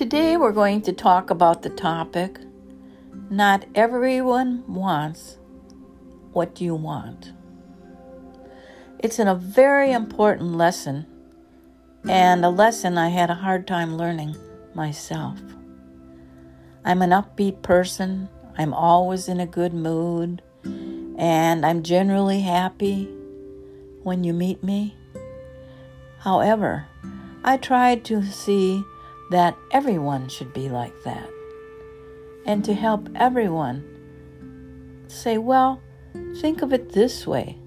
Today we're going to talk about the topic Not everyone wants what you want. It's a very important lesson, and a lesson I had a hard time learning myself. I'm an upbeat person, I'm always in a good mood, and I'm generally happy when you meet me. However, I tried to see that everyone should be like that and to help everyone say, well, think of it this way,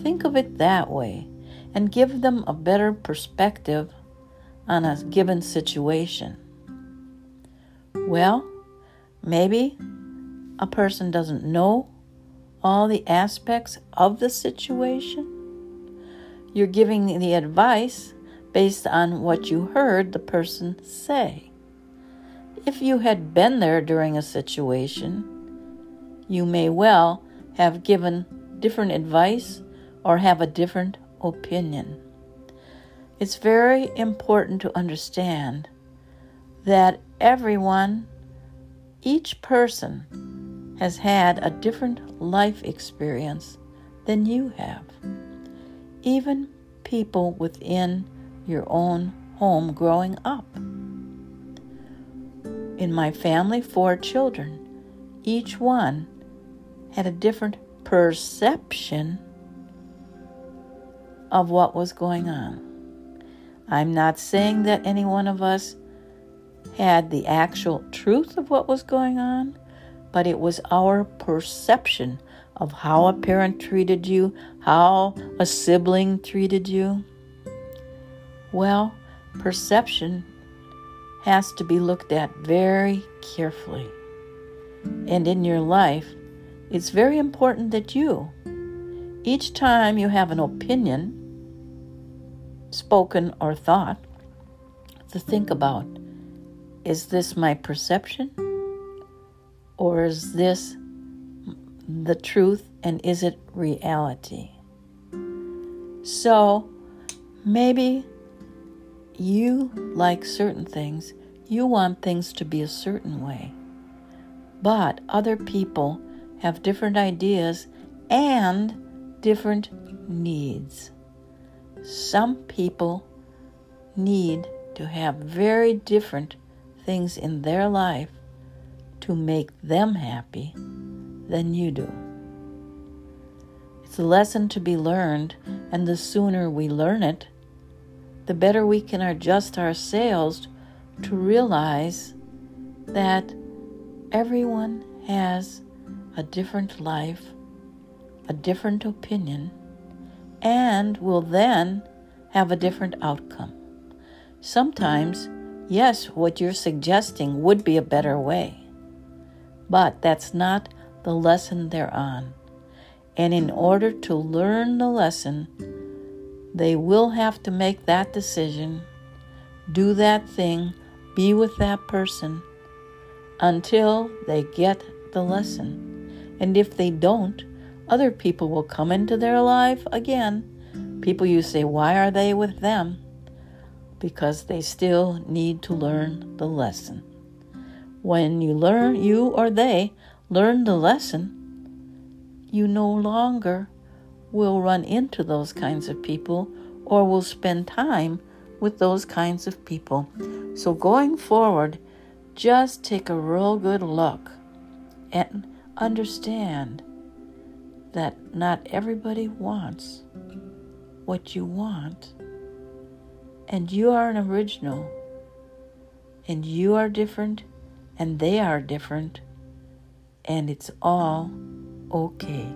think of it that way, and give them a better perspective on a given situation. Well, maybe a person doesn't know all the aspects of the situation. You're giving the advice based on what you heard the person say. If you had been there during a situation, you may well have given different advice or have a different opinion. It's very important to understand that everyone, each person, has had a different life experience than you have. Even people within your own home growing up. In my family, four children. Each one had a different perception of what was going on. I'm not saying that any one of us had the actual truth of what was going on, but it was our perception of how a parent treated you, how a sibling treated you. Well, perception has to be looked at very carefully. And in your life, it's very important that you, each time you have an opinion, spoken or thought, to think about is this my perception? Or is this the truth and is it reality? So maybe you like certain things, you want things to be a certain way. But other people have different ideas and different needs. Some people need to have very different things in their life to make them happy than you do. It's a lesson to be learned, and the sooner we learn it, the better we can adjust ourselves to realize that everyone has a different life, a different opinion, and will then have a different outcome. Sometimes, yes, what you're suggesting would be a better way, but that's not the lesson they're on. And in order to learn the lesson, they will have to make that decision, do that thing, be with that person until they get the lesson. And if they don't, other people will come into their life again. People you say, why are they with them? Because they still need to learn the lesson. When you learn, you or they learn the lesson, you no longer will run into those kinds of people or will spend time with those kinds of people. So, going forward, just take a real good look and understand that not everybody wants what you want. And you are an original. And you are different. And they are different. And it's all okay.